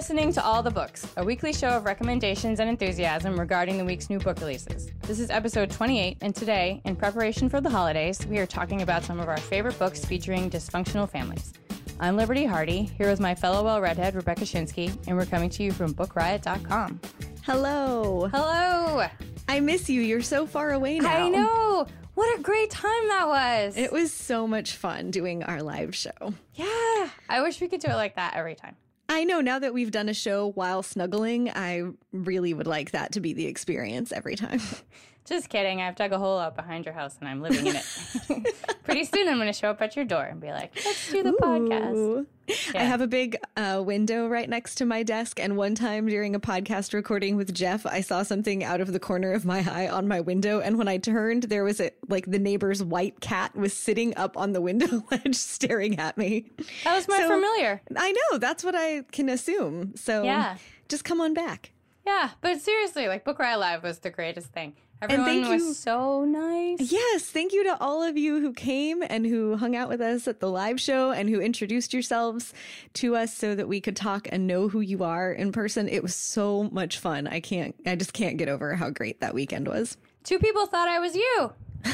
listening to All the Books, a weekly show of recommendations and enthusiasm regarding the week's new book releases. This is episode 28, and today, in preparation for the holidays, we are talking about some of our favorite books featuring dysfunctional families. I'm Liberty Hardy, here with my fellow well redhead, Rebecca Schinsky, and we're coming to you from BookRiot.com. Hello. Hello! I miss you. You're so far away now. I know! What a great time that was! It was so much fun doing our live show. yeah! I wish we could do it like that every time. I know now that we've done a show while snuggling, I really would like that to be the experience every time. Just kidding. I've dug a hole out behind your house and I'm living in it. Pretty soon I'm going to show up at your door and be like, let's do the podcast. Ooh. I have a big uh, window right next to my desk, and one time during a podcast recording with Jeff, I saw something out of the corner of my eye on my window, and when I turned, there was a like the neighbor's white cat was sitting up on the window ledge staring at me. That was my So- familiar. I know that's what I can assume. So Yeah. just come on back. Yeah, but seriously, like Book Riot Live was the greatest thing. Everyone thank was you- so nice. Yes, thank you to all of you who came and who hung out with us at the live show and who introduced yourselves to us so that we could talk and know who you are in person. It was so much fun. I can't I just can't get over how great that weekend was. Two people thought I was you.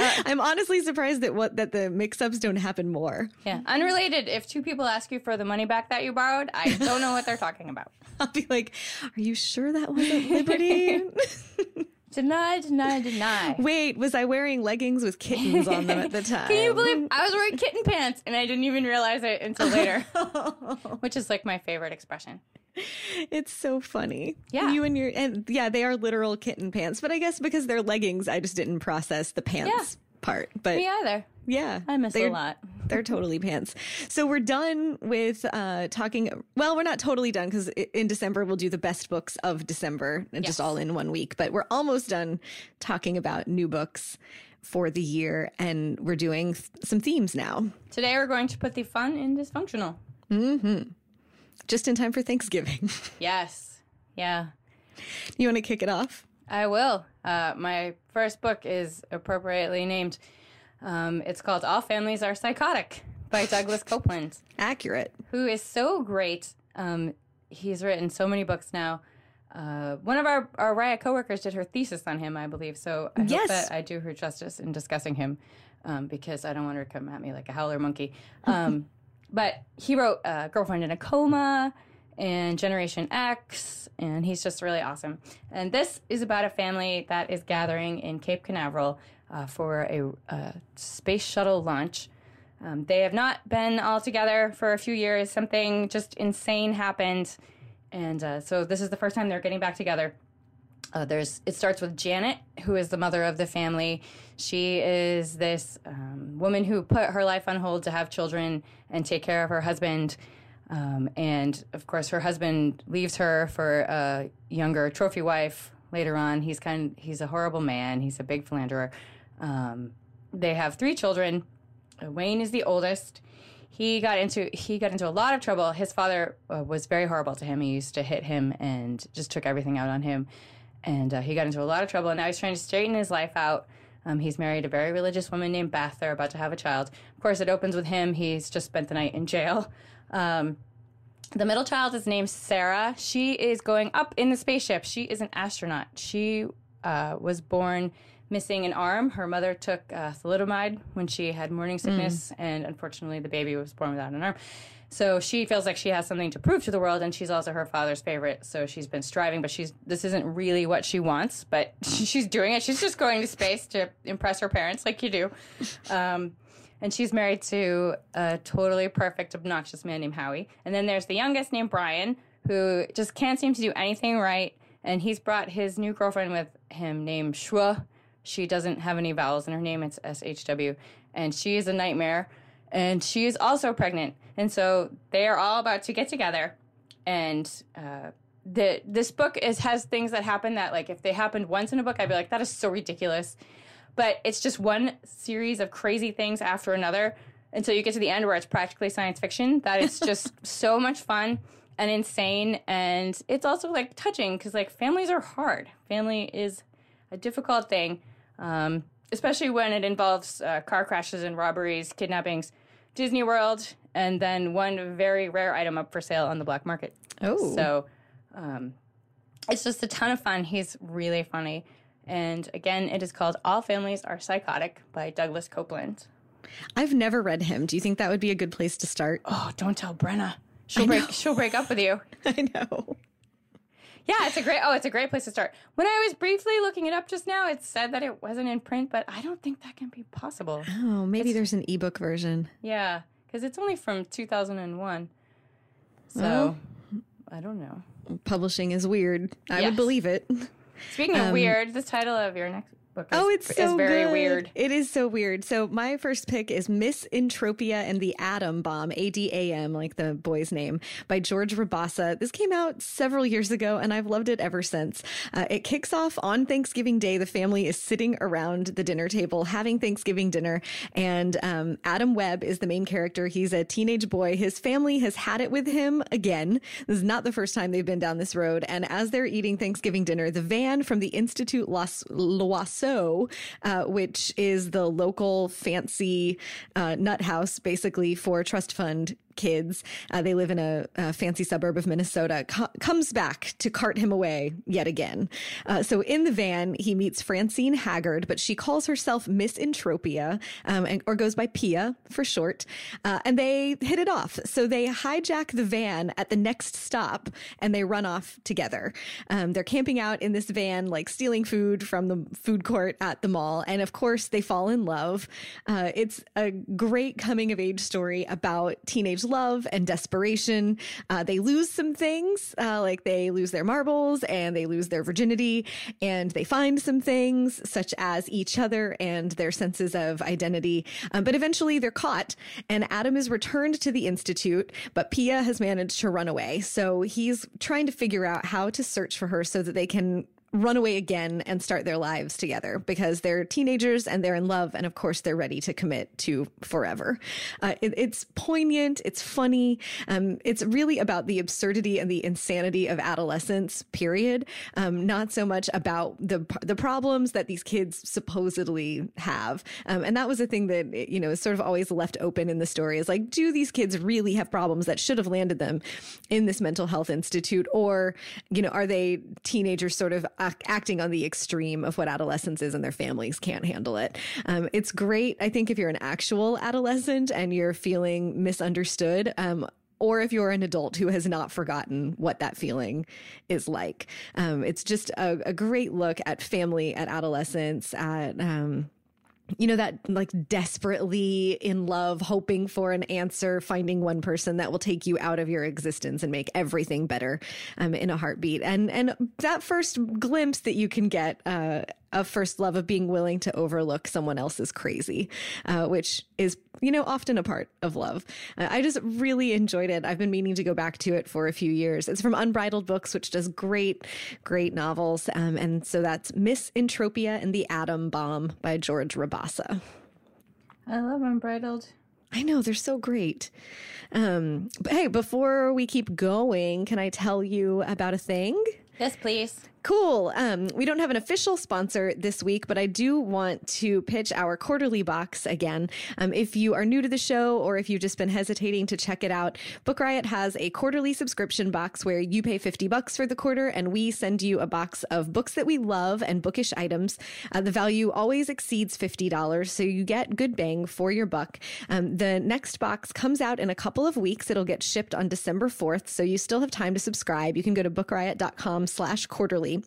Uh, I'm honestly surprised that what that the mix-ups don't happen more. Yeah. Unrelated, if two people ask you for the money back that you borrowed, I don't know what they're talking about. I'll be like, "Are you sure that wasn't Liberty?" Deny, deny, deny. Wait, was I wearing leggings with kittens on them at the time? Can you believe I was wearing kitten pants and I didn't even realize it until later? Which is like my favorite expression. It's so funny. Yeah. You and your and yeah, they are literal kitten pants, but I guess because they're leggings, I just didn't process the pants part. But Me either. yeah. I miss a lot. They're totally pants. So we're done with uh talking well, we're not totally done cuz in December we'll do the best books of December and just all in one week, but we're almost done talking about new books for the year and we're doing th- some themes now. Today we're going to put the fun in dysfunctional. Mm-hmm. Just in time for Thanksgiving. Yes. Yeah. you want to kick it off? I will. Uh, my first book is appropriately named. Um, it's called All Families Are Psychotic by Douglas Coupland, Accurate. who is so great. Um, he's written so many books now. Uh, one of our, our Riot coworkers did her thesis on him, I believe. So I Yes. hope that I do her justice in discussing him um, because I don't want her to come at me like a howler monkey. Um, but he wrote uh, Girlfriend in a Coma and Generation X, and he's just really awesome. And this is about a family that is gathering in Cape Canaveral uh, for a, uh space shuttle launch. Um, they have not been all together for a few years. Something just insane happened, and uh, so this is the first time they're getting back together. Uh, there's it starts with Janet, who is the mother of the family. She is this um, woman who put her life on hold to have children and take care of her husband. Um, and of course, her husband leaves her for a younger trophy wife later on. He's kind of, he's a horrible man. He's a big philanderer. Um, they have three children. Wayne is the oldest. He got into he got into a lot of trouble. His father uh, was very horrible to him. He used to hit him and just took everything out on him. And uh, he got into a lot of trouble. And now he's trying to straighten his life out. Um, he's married a very religious woman named Beth. They're about to have a child. Of course, it opens with him. He's just spent the night in jail. Um, the middle child is named Sarah. She is going up in the spaceship. She is an astronaut. She uh, was born missing an arm. Her mother took uh, thalidomide when she had morning sickness, and unfortunately, the baby was born without an arm. So she feels like she has something to prove to the world, and she's also her father's favorite. So she's been striving, but she's this isn't really what she wants, but she's doing it. She's just going to space to impress her parents, like you do. Um, and she's married to a totally perfect, obnoxious man named Howie. And then there's the youngest named Brian, who just can't seem to do anything right. And he's brought his new girlfriend with him named Shwa. She doesn't have any vowels in her name, it's S H W. And she is a nightmare. And she is also pregnant. And so they are all about to get together. And uh, the this book is has things that happen that like if they happened once in a book, I'd be like, that is so ridiculous but it's just one series of crazy things after another until you get to the end where it's practically science fiction that it's just so much fun and insane and it's also like touching because like families are hard family is a difficult thing um, especially when it involves uh, car crashes and robberies kidnappings Disney World, and then one very rare item up for sale on the black market. Oh. So um, it's just a ton of fun. He's really funny. And again, it is called All Families Are Psychotic by Douglas Coupland. I've never read him. Do you think that would be a good place to start? Oh, don't tell Brenna. She'll break she'll break up with you. I know. Yeah, it's a great oh, it's a great place to start. When I was briefly looking it up just now, it said that it wasn't in print, but I don't think that can be possible. Oh, maybe there's an ebook version. Yeah, because it's only from 2001. So Well. I don't know. Publishing is weird. I Yes. would believe it. Speaking of um, weird, the title of your next book is, Oh, it's so very good. weird. It is so weird. So my first pick is Miss Entropia and the Adam Bomb, A D A M, like the boy's name, by George Rabasa. This came out several years ago, and I've loved it ever since. Uh, it kicks off on Thanksgiving Day. The family is sitting around the dinner table having Thanksgiving dinner, and um, Adam Webb is the main character. He's a teenage boy. His family has had it with him again. This is not the first time they've been down this road. And as they're eating Thanksgiving dinner, the van from the Institute Las Loiseau, uh, which is the local fancy uh, nut house, basically for trust fund kids. Uh, they live in a, a fancy suburb of Minnesota. Co- comes back to cart him away yet again. Uh, so in the van, he meets Francine Haggard, but she calls herself Miss Entropia, um, and, or goes by Pia for short. Uh, and they hit it off. So they hijack the van at the next stop and they run off together. Um, they're camping out in this van, like stealing food from the food court at the mall. And of course, they fall in love. Uh, it's a great coming of age story about teenage love and desperation. Uh, they lose some things, uh, like they lose their marbles and they lose their virginity, and they find some things such as each other and their senses of identity. Um, but eventually they're caught, and Adam is returned to the Institute, but Pia has managed to run away. So he's trying to figure out how to search for her so that they can run away again and start their lives together because they're teenagers and they're in love and of course they're ready to commit to forever. Uh, it, it's poignant. It's funny. Um, it's really about the absurdity and the insanity of adolescence period. Um, not so much about the the problems that these kids supposedly have. Um, and that was a thing that you know is sort of always left open in the story is like do these kids really have problems that should have landed them in this mental health institute? Or you know are they teenagers sort of ac- acting on the extreme of what adolescence is and their families can't handle it. Um, it's great. I think if you're an actual adolescent and you're feeling misunderstood, um, or if you're an adult who has not forgotten what that feeling is like. Um, it's just a, a great look at family, at adolescence, at, um, you know that like desperately in love hoping for an answer finding one person that will take you out of your existence and make everything better um, in a heartbeat. And and that first glimpse that you can get uh, of first love of being willing to overlook someone else's crazy uh, which is you know often a part of love uh, i just really enjoyed it i've been meaning to go back to it for a few years it's from unbridled books which does great great novels um, and so that's miss entropia and the adam bomb by george rabasa I love Unbridled. I know they're so great. Um, but hey, before we keep going, can I tell you about a thing? Yes, please. Cool. Um, we don't have an official sponsor this week, but I do want to pitch our quarterly box again. Um, if you are new to the show or if you've just been hesitating to check it out, Book Riot has a quarterly subscription box where you pay 50 bucks for the quarter and we send you a box of books that we love and bookish items. Uh, the value always exceeds $50, so you get good bang for your buck. Um, the next box comes out in a couple of weeks. It'll get shipped on December 4th, so you still have time to subscribe. You can go to bookriot.com slash quarterly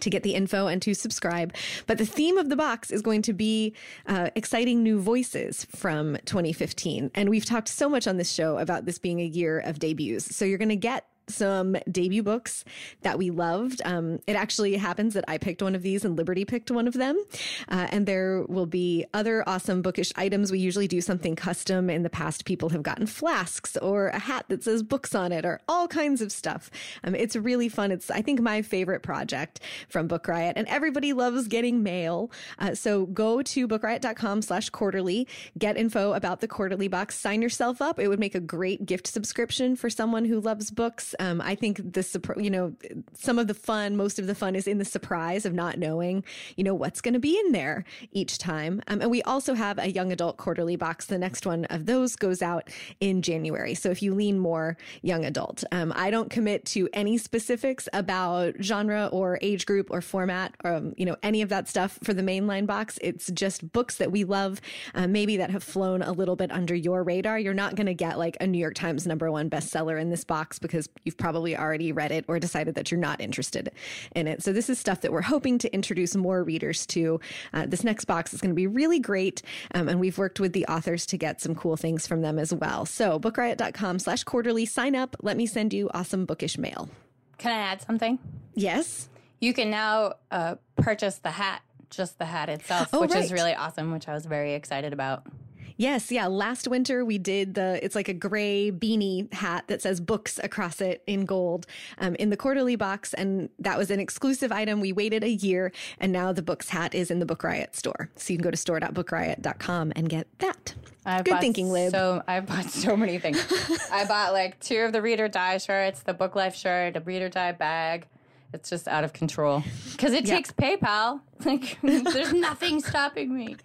to get the info and to subscribe. But the theme of the box is going to be uh, exciting new voices from 2015. And we've talked so much on this show about this being a year of debuts. So you're going to get some debut books that we loved. Um, it actually happens that I picked one of these and Liberty picked one of them. Uh, and there will be other awesome bookish items. We usually do something custom. In the past, people have gotten flasks or a hat that says books on it or all kinds of stuff. Um, it's really fun. It's, I think, my favorite project from Book Riot. And everybody loves getting mail. Uh, so go to bookriot.com slash quarterly, get info about the quarterly box, sign yourself up. It would make a great gift subscription for someone who loves books Um, I think the you know, some of the fun, most of the fun is in the surprise of not knowing, you know, what's going to be in there each time. Um, and we also have a young adult quarterly box. The next one of those goes out in January. So if you lean more young adult, um, I don't commit to any specifics about genre or age group or format or, um, you know, any of that stuff for the mainline box. It's just books that we love, uh, maybe that have flown a little bit under your radar. You're not going to get like a New York Times number one bestseller in this box because you've probably already read it or decided that you're not interested in it. So this is stuff that we're hoping to introduce more readers to. Uh, this next box is going to be really great. Um, and we've worked with the authors to get some cool things from them as well. So bookriot.com slash quarterly, sign up. Let me send you awesome bookish mail. Can I add something? Yes. You can now uh, purchase the hat, just the hat itself, Oh, which right. is really awesome, which I was very excited about. Yes, yeah. Last winter we did the. It's like a gray beanie hat that says books across it in gold um, in the quarterly box, and that was an exclusive item. We waited a year, and now the books hat is in the Book Riot store. So you can go to store.bookriot.com and get that. I've Good thinking, Lib. So I've bought so many things. I bought like two of the Reader Die shirts, the Book Life shirt, a Reader Die bag. It's just out of control because it takes PayPal. Like, there's nothing stopping me.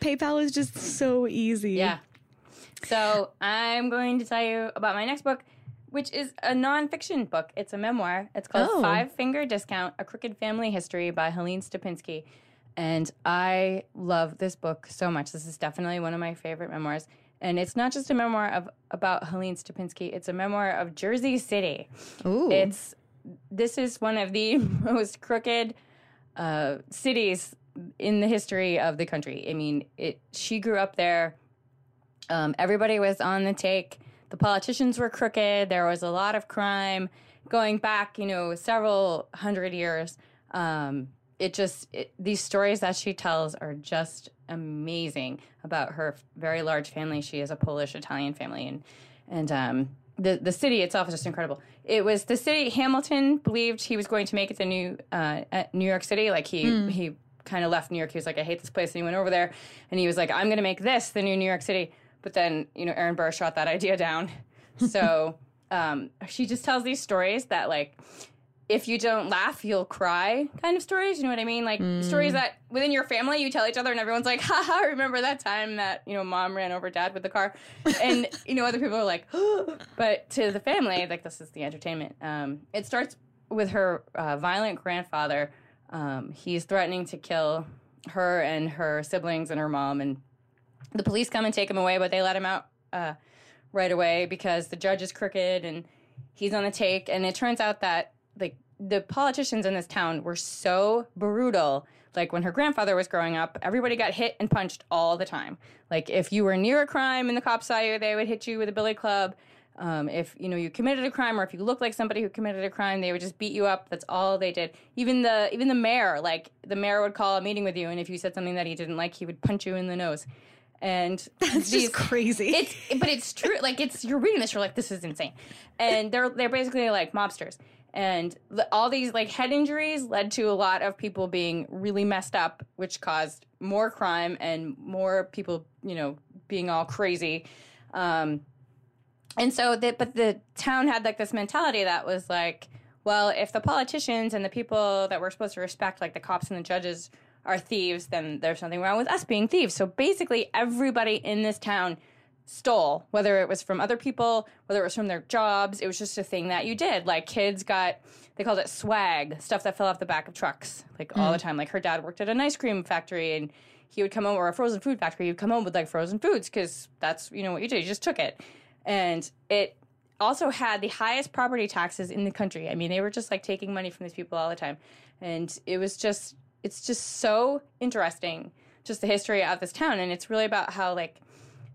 PayPal is just so easy. Yeah. So I'm going to tell you about my next book, which is a nonfiction book. It's a memoir. It's called Oh. Five Finger Discount: A Crooked Family History by Helene Stapinski. And I love this book so much. This is definitely one of my favorite memoirs. And it's not just a memoir of about Helene Stapinski. It's a memoir of Jersey City. Ooh. It's this is one of the most crooked uh, cities in the history of the country. I mean, it. She grew up there. Um, everybody was on the take. The politicians were crooked. There was a lot of crime going back, you know, several hundred years. Um, it just it, these stories that she tells are just amazing about her very large family. She is a Polish Italian family, and and um, the the city itself is just incredible. It was the city Hamilton believed he was going to make it to New uh, at New York City. Like he he kind of left New York. He was like, I hate this place, and he went over there, and he was like, I'm going to make this the new New York City. But then you know Aaron Burr shot that idea down. So um, she just tells these stories that like if you don't laugh, you'll cry kind of stories. You know what I mean? Like stories that within your family you tell each other and everyone's like, haha, remember that time that, you know, mom ran over dad with the car? And, you know, other people are like, but to the family, like this is the entertainment. Um, it starts with her uh, violent grandfather. Um, he's threatening to kill her and her siblings and her mom. And the police come and take him away, but they let him out uh, right away because the judge is crooked and he's on the take. And it turns out that like the politicians in this town were so brutal. Like when her grandfather was growing up, everybody got hit and punched all the time. Like if you were near a crime and the cops saw you, they would hit you with a billy club. Um, if you know you committed a crime, or if you looked like somebody who committed a crime, they would just beat you up. That's all they did. Even the even the mayor, like the mayor would call a meeting with you, and if you said something that he didn't like, he would punch you in the nose. And It's just crazy. it's but it's true. Like it's you're reading this, you're like, this is insane. And they're they're basically like mobsters. And all these like head injuries led to a lot of people being really messed up, which caused more crime and more people, you know, being all crazy. Um, and so, the, but the town had like this mentality that was like, well, if the politicians and the people that we're supposed to respect, like the cops and the judges, are thieves, then there's something wrong with us being thieves. So basically, everybody in this town stole, whether it was from other people, whether it was from their jobs. It was just a thing that you did. Like kids got, they called it swag, stuff that fell off the back of trucks, like all the mm. time. Like her dad worked at an ice cream factory and he would come home, or a frozen food factory, he'd come home with like frozen foods because that's, you know, what you did. You just took it. And it also had the highest property taxes in the country. I mean, they were just like taking money from these people all the time. And it was just, it's just so interesting, just the history of this town. And it's really about how, like,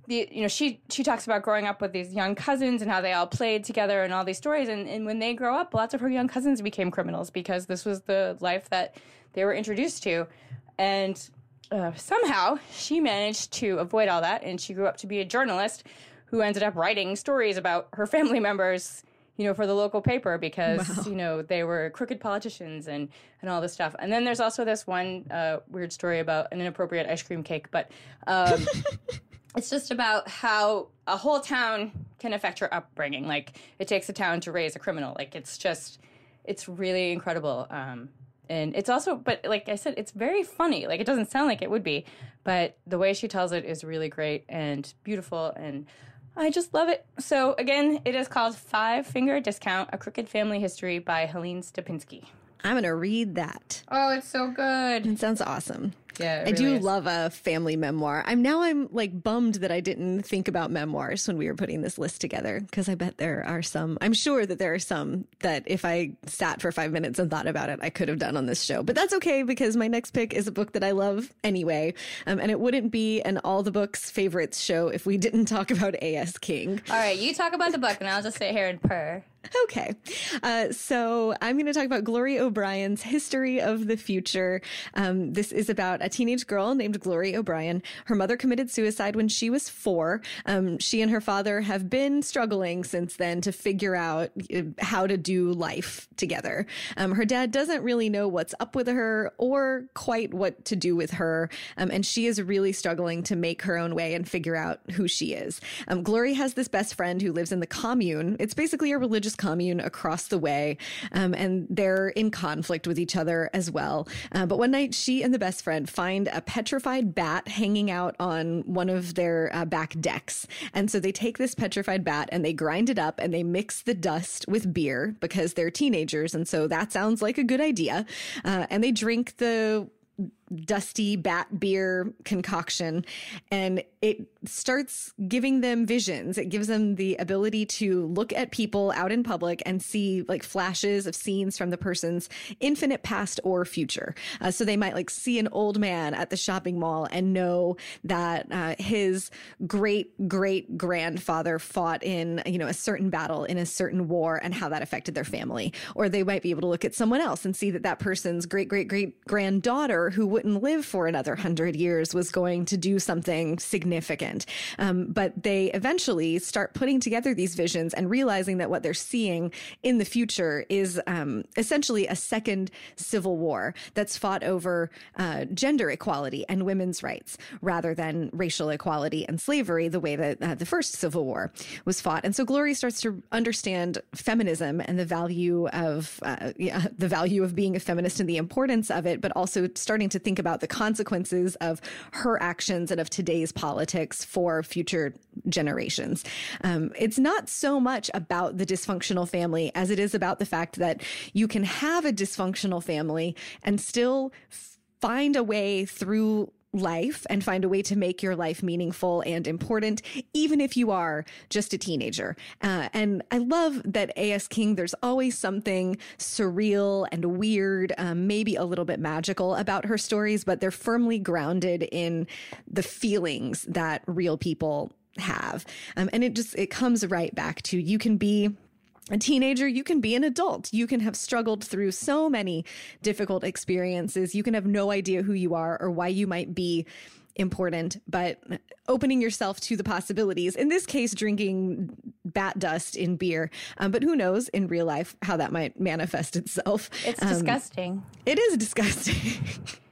the, you know, she, she talks about growing up with these young cousins and how they all played together and all these stories. And, and when they grow up, lots of her young cousins became criminals because this was the life that they were introduced to. And uh, somehow she managed to avoid all that. And she grew up to be a journalist who ended up writing stories about her family members, you know, for the local paper because, you know, they were crooked politicians and, and all this stuff. And then there's also this one uh, weird story about an inappropriate ice cream cake. But um, it's just about how a whole town can affect your upbringing. Like it takes a town to raise a criminal. Like it's just, it's really incredible. Um, and it's also, but like I said, it's very funny. Like it doesn't sound like it would be, but the way she tells it is really great and beautiful, and I just love it. So again, it is called Five Finger Discount: A Crooked Family History by Helene Stapinski. I'm going to read that. Oh, it's so good. It sounds awesome. Yeah, I do love a family memoir. I'm now I'm like bummed that I didn't think about memoirs when we were putting this list together because I bet there are some. I'm sure that there are some that if I sat for 5 minutes and thought about it, I could have done on this show. But that's okay because my next pick is a book that I love anyway. Um, and it wouldn't be an all the books favorites show if we didn't talk about A.S. King. All right, you talk about the book and I'll just sit here and purr. Okay. Uh, so I'm going to talk about Glory O'Brien's History of the Future. Um, this is about a teenage girl named Glory O'Brien. Her mother committed suicide when she was four. Um, she and her father have been struggling since then to figure out uh, how to do life together. Um, her dad doesn't really know what's up with her or quite what to do with her. Um, and she is really struggling to make her own way and figure out who she is. Um, Glory has this best friend who lives in the commune. It's basically a religious commune across the way, um, and they're in conflict with each other as well. Uh, but one night, she and the best friend find a petrified bat hanging out on one of their uh, back decks, and so they take this petrified bat and they grind it up and they mix the dust with beer because they're teenagers, and so that sounds like a good idea. Uh, and they drink the dusty bat beer concoction and it starts giving them visions. It gives them the ability to look at people out in public and see like flashes of scenes from the person's infinite past or future. Uh, so they might like see an old man at the shopping mall and know that uh, his great great grandfather fought in you know a certain battle in a certain war and how that affected their family. Or they might be able to look at someone else and see that that person's great great great granddaughter who wouldn't live for another hundred years was going to do something significant. Um, but they eventually start putting together these visions and realizing that what they're seeing in the future is um, essentially a second civil war that's fought over uh, gender equality and women's rights rather than racial equality and slavery, the way that uh, the first civil war was fought. And so Glory starts to understand feminism and the value of uh, yeah, the value of being a feminist and the importance of it, but also starting to think about the consequences of her actions and of today's politics for future generations. Um, it's not so much about the dysfunctional family as it is about the fact that you can have a dysfunctional family and still find a way through life and find a way to make your life meaningful and important, even if you are just a teenager. Uh, and I love that A.S. King, there's always something surreal and weird, um, maybe a little bit magical about her stories, but they're firmly grounded in the feelings that real people have. Um, and it just, it comes right back to you can be a teenager, you can be an adult. You can have struggled through so many difficult experiences. You can have no idea who you are or why you might be important, but opening yourself to the possibilities. In this case, drinking bat dust in beer. Um, but who knows in real life how that might manifest itself. It's um, disgusting. It is disgusting.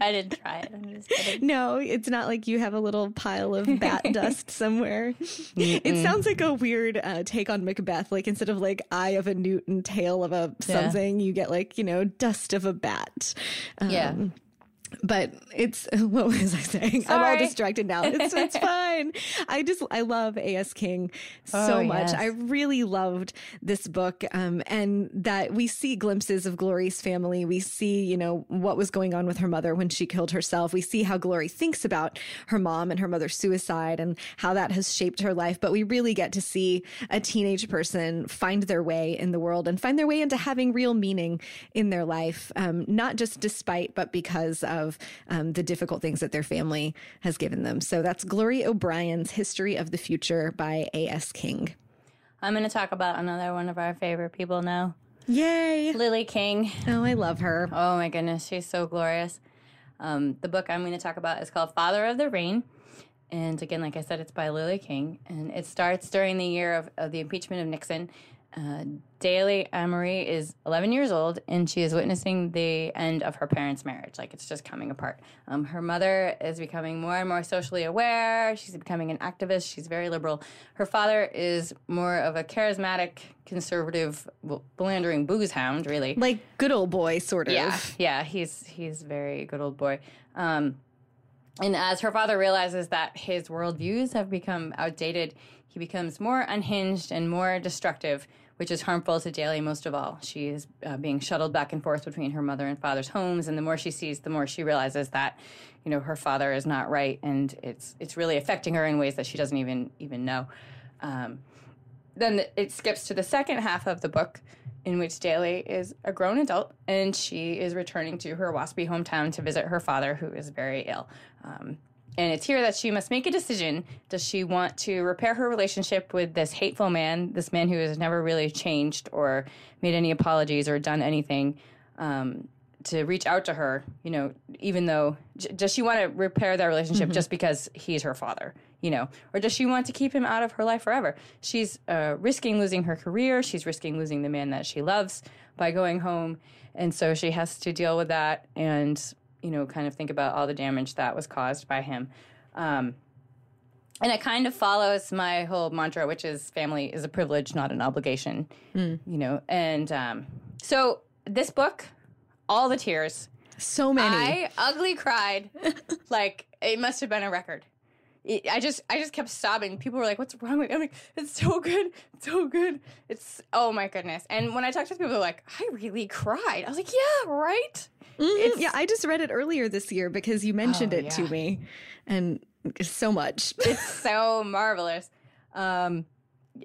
I didn't try it. No, it's not like you have a little pile of bat dust somewhere. Mm-mm. It sounds like a weird uh, take on Macbeth. Like instead of like eye of a newt and tail of a something, yeah. you get like you know dust of a bat. Um, yeah but it's what was I saying? Sorry. I'm all distracted now. It's it's fine. I just I love A.S. King so oh, much. Yes. I really loved this book, um, and that we see glimpses of Glory's family. We see you know what was going on with her mother when she killed herself. We see how Glory thinks about her mom and her mother's suicide and how that has shaped her life. But we really get to see a teenage person find their way in the world and find their way into having real meaning in their life, um, not just despite, but because of of um, the difficult things that their family has given them. So that's Glory O'Brien's History of the Future by A.S. King. I'm going to talk about another one of our favorite people now. Yay! Lily King. Oh, I love her. Oh my goodness, she's so glorious. Um, the book I'm going to talk about is called Father of the Rain. And again, like I said, it's by Lily King. And it starts during the year of, of the impeachment of Nixon. uh, Daley Amory is 11 years old and she is witnessing the end of her parents' marriage. Like it's just coming apart. Um, her mother is becoming more and more socially aware. She's becoming an activist. She's very liberal. Her father is more of a charismatic, conservative, well, philandering booze hound, really. Like good old boy, sort of. Yeah, yeah. He's he's very good old boy. Um, and as her father realizes that his worldviews have become outdated, he becomes more unhinged and more destructive, which is harmful to Daley most of all. She is uh, being shuttled back and forth between her mother and father's homes, and the more she sees, the more she realizes that, you know, her father is not right, and it's it's really affecting her in ways that she doesn't even even know. Um, then it skips to the second half of the book, in which Daley is a grown adult and she is returning to her waspy hometown to visit her father, who is very ill. Um, and it's here that she must make a decision. Does she want to repair her relationship with this hateful man, this man who has never really changed or made any apologies or done anything? Um, to reach out to her, you know, even though does she want to repair that relationship mm-hmm. just because he's her father, you know, or does she want to keep him out of her life forever? She's uh, risking losing her career. She's risking losing the man that she loves by going home, and so she has to deal with that and you know, kind of think about all the damage that was caused by him. Um, and it kind of follows my whole mantra, which is family is a privilege, not an obligation. Mm. You know, and um, so this book all the tears. So many. I ugly cried. like it must have been a record. It, I just I just kept sobbing. People were like, "What's wrong with?" Me? I'm like, "It's so good, it's so good." It's oh my goodness. And when I talked to people, they're like, "I really cried." I was like, "Yeah, right." Mm-hmm. Yeah, I just read it earlier this year because you mentioned oh, it yeah. to me, and so much. it's so marvelous. Um,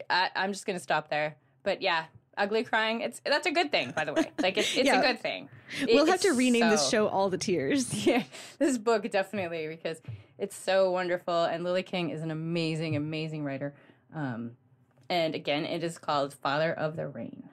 I, I'm just gonna stop there. But yeah, ugly crying. It's that's a good thing, by the way. Like it's, it's yeah. a good thing. It, we'll have to rename so, this show "All the Tears." Yeah, this book definitely because it's so wonderful, and Lily King is an amazing, amazing writer. Um, and again, it is called "Father of the Rain."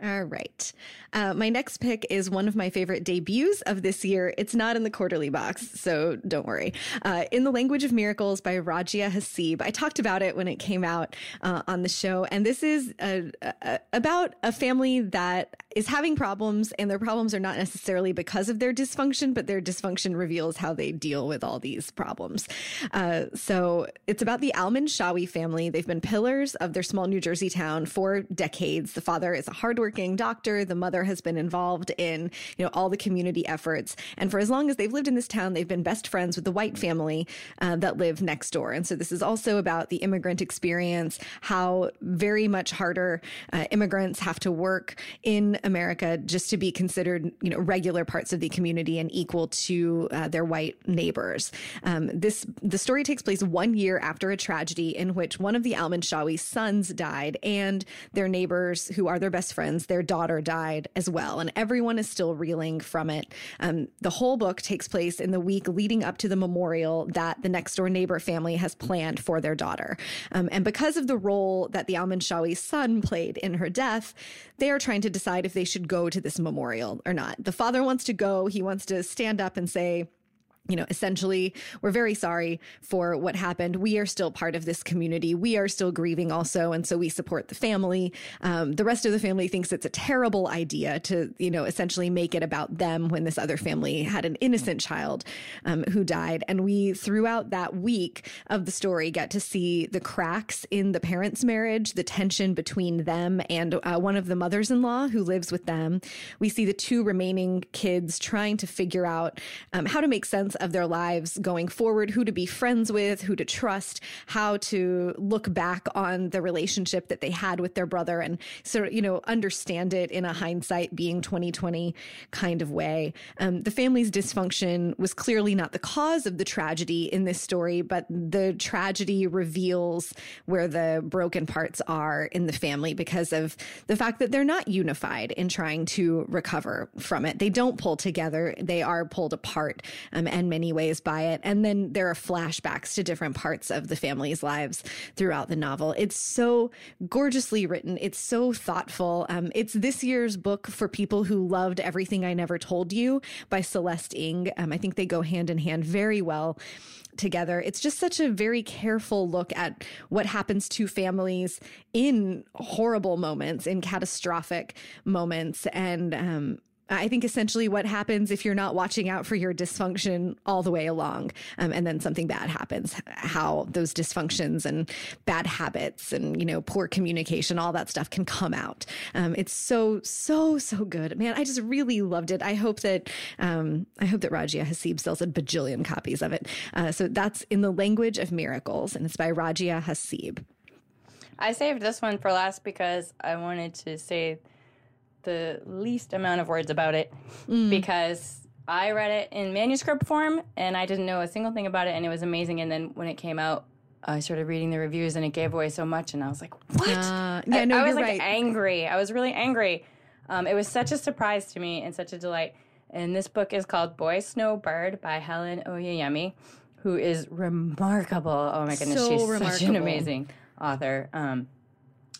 All right. Uh, my next pick is one of my favorite debuts of this year. It's not in the quarterly box, so don't worry. Uh, in the Language of Miracles by Rajia Hassib. I talked about it when it came out uh, on the show, and this is a, a, about a family that is having problems, and their problems are not necessarily because of their dysfunction, but their dysfunction reveals how they deal with all these problems. Uh, so it's about the Al-Menshawy family. They've been pillars of their small New Jersey town for decades. The father is a hardworking hardworking doctor. The mother has been involved in, you know, all the community efforts. And for as long as they've lived in this town, they've been best friends with the white family uh, that live next door. And so this is also about the immigrant experience, how very much harder uh, immigrants have to work in America just to be considered, you know, regular parts of the community and equal to uh, their white neighbors. Um, this the story takes place one year after a tragedy in which one of the Al-Menshawy sons died, and their neighbors, who are their best friends, their daughter died as well, and everyone is still reeling from it. Um, the whole book takes place in the week leading up to the memorial that the next door neighbor family has planned for their daughter. Um, and because of the role that the Al-Menshawy's son played in her death, they are trying to decide if they should go to this memorial or not. The father wants to go, he wants to stand up and say, you know, essentially, we're very sorry for what happened. We are still part of this community. We are still grieving also. And so we support the family. Um, the rest of the family thinks it's a terrible idea to, you know, essentially make it about them when this other family had an innocent child um, who died. And we, throughout that week of the story, get to see the cracks in the parents' marriage, the tension between them and uh, one of the mothers in law who lives with them. We see the two remaining kids trying to figure out um, how to make sense of their lives going forward, who to be friends with, who to trust, how to look back on the relationship that they had with their brother and sort of, you know, understand it in a hindsight being 2020 kind of way. Um, the family's dysfunction was clearly not the cause of the tragedy in this story, but the tragedy reveals where the broken parts are in the family because of the fact that they're not unified in trying to recover from it. They don't pull together. They are pulled apart. Um, and many ways by it. And then there are flashbacks to different parts of the family's lives throughout the novel. It's so gorgeously written. It's so thoughtful. Um, it's this year's book for people who loved Everything I Never Told You by Celeste Ng. Um, I think they go hand in hand very well together. It's just such a very careful look at what happens to families in horrible moments, in catastrophic moments. And um, I think essentially what happens if you're not watching out for your dysfunction all the way along, um, and then something bad happens, how those dysfunctions and bad habits and, you know, poor communication, all that stuff can come out. Um, it's so, so, so good. Man, I just really loved it. I hope that, um, I hope that Rajia Hassib sells a bajillion copies of it. Uh, so that's in the language of miracles, and it's by Rajia Hassib. I saved this one for last because I wanted to say the least amount of words about it mm. because I read it in manuscript form and I didn't know a single thing about it and it was amazing. And then when it came out, I started reading the reviews and it gave away so much and I was like, what? Uh, yeah, no, I, I was like right. angry. I was really angry. Um, it was such a surprise to me and such a delight. And this book is called Boy Snow Bird by Helen Oyeyemi, who is remarkable. Oh my goodness, so she's remarkable. such an amazing author. Um,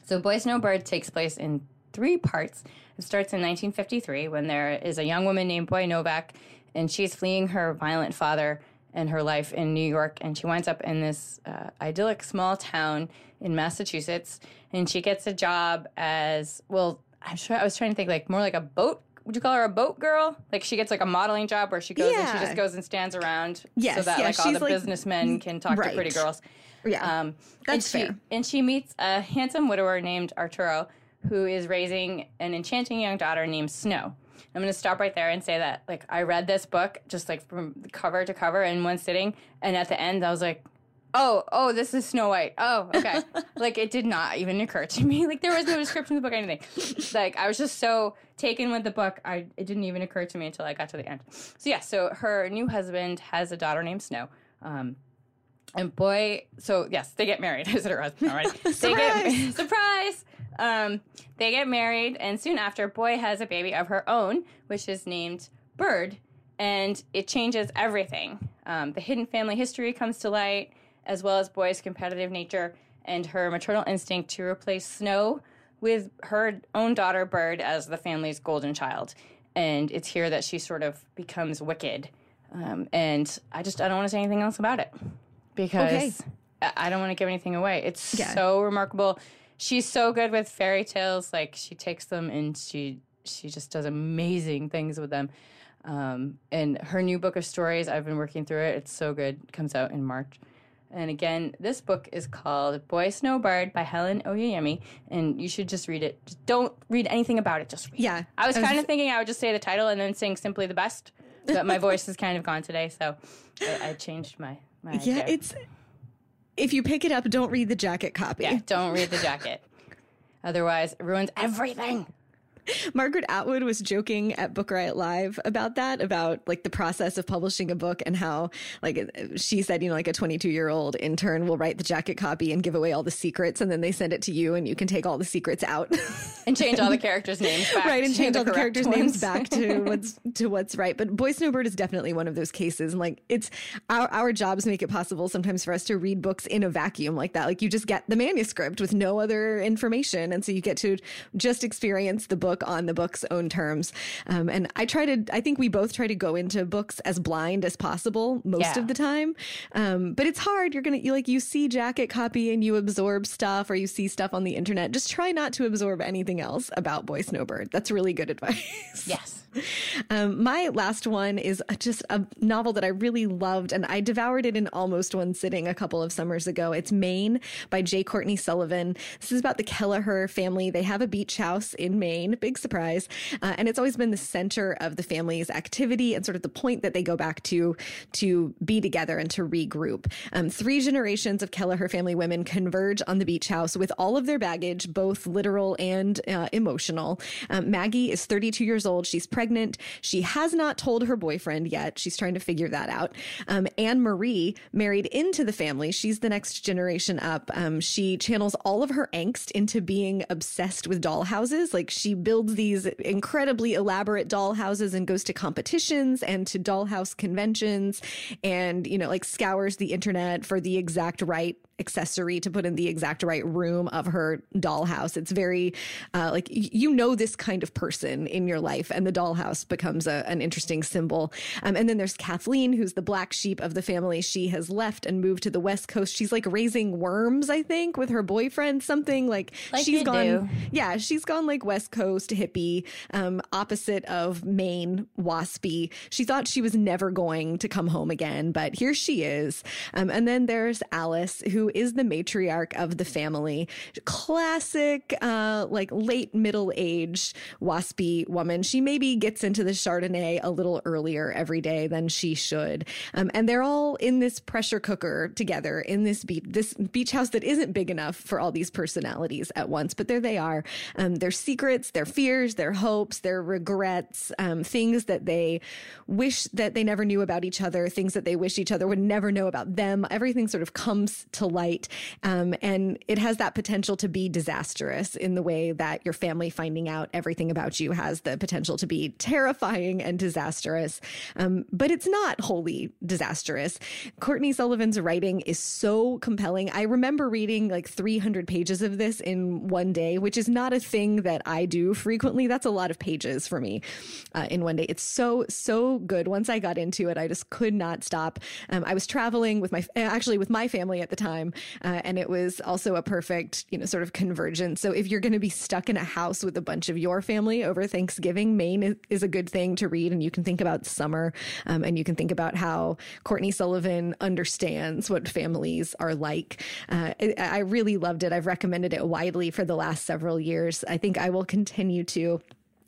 so Boy Snow Bird takes place in three parts. It starts in 1953 when there is a young woman named Boy Novak, and she's fleeing her violent father and her life in New York, and she winds up in this uh, idyllic small town in Massachusetts, and she gets a job as well. I'm sure I was trying to think like more like a boat would you call her a boat girl? Like she gets like a modeling job where she goes yeah. and she just goes and stands around yes, so that yeah, like all the like, businessmen can talk right. to pretty girls. Yeah, um, that's and fair. And she meets a handsome widower named Arturo, who is raising an enchanting young daughter named Snow. I'm going to stop right there and say that like I read this book just like from cover to cover in one sitting, and at the end I was like, oh, oh, this is Snow White. Oh, okay. like it did not even occur to me. Like there was no description of the book, anything. like I was just so taken with the book, I it didn't even occur to me until I got to the end. So yeah, so her new husband has a daughter named Snow. Um, and boy, so yes, they get married. Is it her husband already? surprise! They get, surprise! Um, they get married, and soon after, Boy has a baby of her own, which is named Bird, and it changes everything. Um, the hidden family history comes to light, as well as Boy's competitive nature and her maternal instinct to replace Snow with her own daughter, Bird, as the family's golden child. And it's here that she sort of becomes wicked. Um, and I just I don't want to say anything else about it because okay. I don't want to give anything away. It's yeah. so remarkable. She's so good with fairy tales. Like she takes them and she she just does amazing things with them. Um, and her new book of stories, I've been working through it. It's so good. It comes out in March. And again, this book is called Boy Snowbird by Helen Oyeyemi, and you should just read it. Just don't read anything about it. Just read. Yeah. I was, was kind of thinking I would just say the title and then sing simply the best, but my voice is kind of gone today, so I, I changed my my yeah. Idea. It's if you pick it up, don't read the jacket copy. Yeah, don't read the jacket. Otherwise, it ruins everything. Margaret Atwood was joking at Book Riot Live about that, about like the process of publishing a book and how, like, she said, you know, like a 22 year old intern will write the jacket copy and give away all the secrets, and then they send it to you, and you can take all the secrets out and change all the characters' names back, right? And change all the characters' ones. names back to what's to what's right. But Boy Snowbird is definitely one of those cases, and like, it's our our jobs make it possible sometimes for us to read books in a vacuum like that. Like, you just get the manuscript with no other information, and so you get to just experience the book book on the book's own terms. Um, and I try to, I think we both try to go into books as blind as possible most yeah. of the time. Um, but it's hard. You're going to, you like, you see jacket copy and you absorb stuff or you see stuff on the internet. Just try not to absorb anything else about Boy Snowbird. That's really good advice. Yes. Um, my last one is just a novel that I really loved, and I devoured it in almost one sitting a couple of summers ago. It's Maine by J. Courtney Sullivan. This is about the Kelleher family. They have a beach house in Maine, big surprise, uh, and it's always been the center of the family's activity and sort of the point that they go back to to be together and to regroup. Um, three generations of Kelleher family women converge on the beach house with all of their baggage, both literal and uh, emotional. Um, Maggie is 32 years old. She's pregnant. She has not told her boyfriend yet. She's trying to figure that out. Um, Anne Marie married into the family. She's the next generation up. Um, she channels all of her angst into being obsessed with dollhouses. Like she builds these incredibly elaborate doll houses and goes to competitions and to dollhouse conventions and, you know, like scours the internet for the exact right accessory to put in the exact right room of her dollhouse. It's very uh, like you know this kind of person in your life, and the dollhouse becomes a, an interesting symbol. Um, and then there's Kathleen, who's the black sheep of the family. She has left and moved to the West Coast. She's like raising worms, I think, with her boyfriend. Something like, Like she's gone. do. Yeah, she's gone like West Coast hippie, um, opposite of Maine waspy. She thought she was never going to come home again, but here she is. Um, and then there's Alice, who is the matriarch of the family. Classic, uh, like late middle age waspy woman. She maybe gets into the Chardonnay a little earlier every day than she should. Um, and they're all in this pressure cooker together in this beach, this beach house that isn't big enough for all these personalities at once, but there they are. Um, their secrets, their fears, their hopes, their regrets, um, things that they wish that they never knew about each other, things that they wish each other would never know about them. Everything sort of comes to light. Um, and it has that potential to be disastrous in the way that your family finding out everything about you has the potential to be terrifying and disastrous. Um, but it's not wholly disastrous. Courtney Sullivan's writing is so compelling. I remember reading like 300 pages of this in one day, which is not a thing that I do frequently. That's a lot of pages for me uh, in one day. It's so, so good. Once I got into it, I just could not stop. Um, I was traveling with my, actually with my family at the time, uh, and it was also a perfect, you know, sort of convergence. So if you're going to be stuck in a house with a bunch of your family over Thanksgiving, Maine is, a good thing to read, and you can think about summer, um, and you can think about how Courtney Sullivan understands what families are like. Uh, I, really loved it. I've recommended it widely for the last several years. I think I will continue to.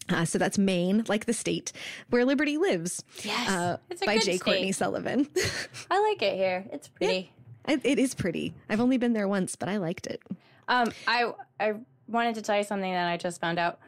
Uh, so that's Maine, like the state where liberty lives. Yes, uh, it's a by good J. Courtney. Sullivan. I like it here. It's pretty. It, it is pretty. I've only been there once, but I liked it. Um, I I wanted to tell you something that I just found out.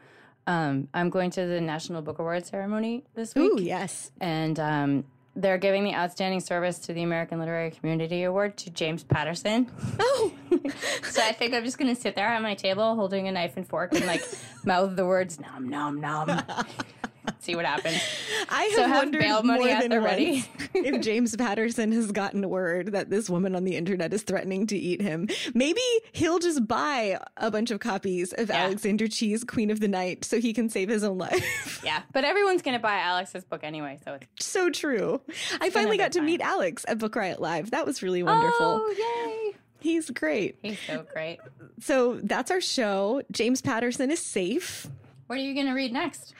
Um, I'm going to the National Book Award ceremony this week, Ooh, yes. and um, they're giving the Outstanding Service to the American Literary Community Award to James Patterson. Oh, so I think I'm just gonna sit there at my table holding a knife and fork and like mouth the words nom nom nom. See what happens. I have So have wondered bail money more than once ready. if James Patterson has gotten word that this woman on the internet is threatening to eat him. Maybe he'll just buy a bunch of copies of Yeah. Alexander Chee's, Queen of the Night, so he can save his own life. Yeah, but everyone's gonna buy Alex's book anyway, so it's so true. I finally got to fine. meet Alex at Book Riot Live. That was really wonderful. Oh yay! He's great. He's so great. So that's our show. James Patterson is safe. What are you gonna read next?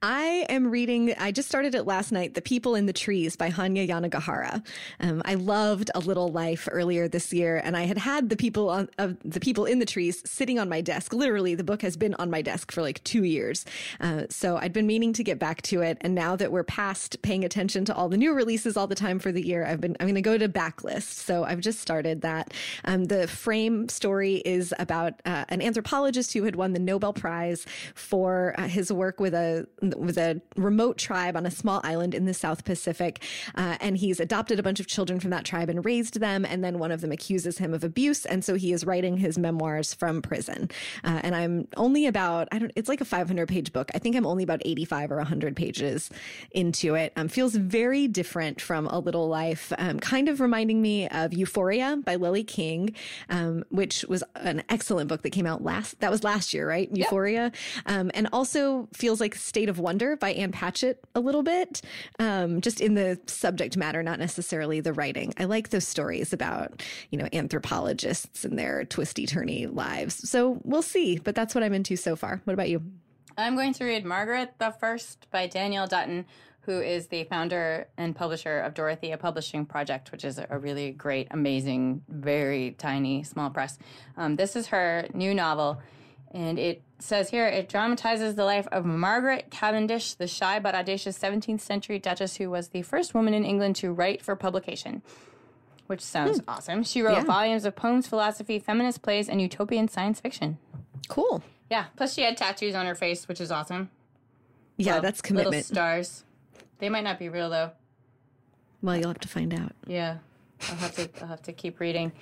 I am reading, I just started it last night, The People in the Trees by Hanya Yanagihara. Um, I loved A Little Life earlier this year, and I had had the people on, of the people in the trees sitting on my desk. Literally, the book has been on my desk for like two years. Uh, so I'd been meaning to get back to it. And now that we're past paying attention to all the new releases all the time for the year, I've been, I'm going to go to backlist. So I've just started that. Um, the frame story is about uh, an anthropologist who had won the Nobel Prize for uh, his work with a with a remote tribe on a small island in the South Pacific, uh, and he's adopted a bunch of children from that tribe and raised them. And then one of them accuses him of abuse, and so he is writing his memoirs from prison. Uh, and I'm only about I don't. It's like a 500 page book. I think I'm only about 85 or 100 pages into it. Um, feels very different from A Little Life. Um, kind of reminding me of Euphoria by Lily King, um, which was an excellent book that came out last. That was last year, right? Euphoria, um, and also feels like State of Wonder by Ann Patchett a little bit, um, just in the subject matter, not necessarily the writing. I like those stories about you know anthropologists and their twisty turny lives. So we'll see, but that's what I'm into so far. What about you? I'm going to read Margaret the First by Danielle Dutton, who is the founder and publisher of Dorothea Publishing Project, which is a really great, amazing, very tiny, small press. Um, this is her new novel, and it says here it dramatizes the life of Margaret Cavendish, the shy but audacious 17th century duchess who was the first woman in England to write for publication. Which sounds hmm. awesome. She wrote Yeah. volumes of poems, philosophy, feminist plays, and utopian science fiction. Cool. Yeah. Plus, she had tattoos on her face, which is awesome. Yeah, Well, that's Little commitment. stars. They might not be real though. Well, you'll have to find out. Yeah. I'll have to. I'll have to keep reading.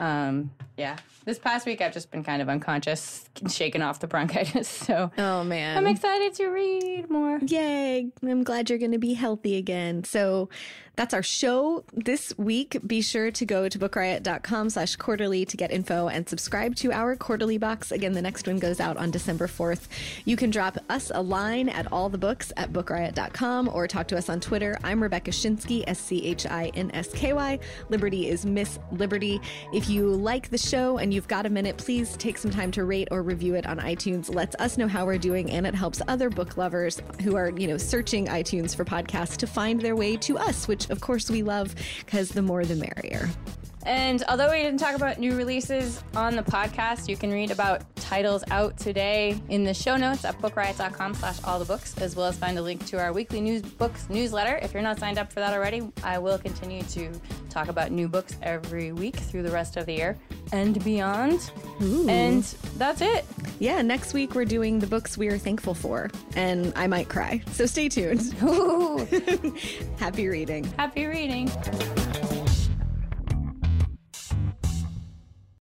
Um, yeah, this past week I've just been kind of unconscious, shaking off the bronchitis. So Oh man. I'm excited to read more. Yay. I'm glad you're going to be healthy again. So that's our show this week. Be sure to go to bookriot.com slash quarterly to get info and subscribe to our quarterly box. Again, the next one goes out on December 4th. You can drop us a line at all the books at bookriot.com or talk to us on Twitter. I'm Rebecca Schinsky, S C H I N S K Y. Liberty is Miss Liberty. If you like the show and you've got a minute, please take some time to rate or review it on iTunes. Lets us know how we're doing and it helps other book lovers who are, you know, searching iTunes for podcasts to find their way to us, which of course we love because the more the merrier. And although we didn't talk about new releases on the podcast, you can read about titles out today in the show notes at bookriot.com slash all the books, as well as find a link to our weekly news books newsletter. If you're not signed up for that already, I will continue to talk about new books every week through the rest of the year and beyond. And that's it. Yeah, next week we're doing the books we are thankful for, and I might cry. So stay tuned. Ooh, Happy reading. happy reading.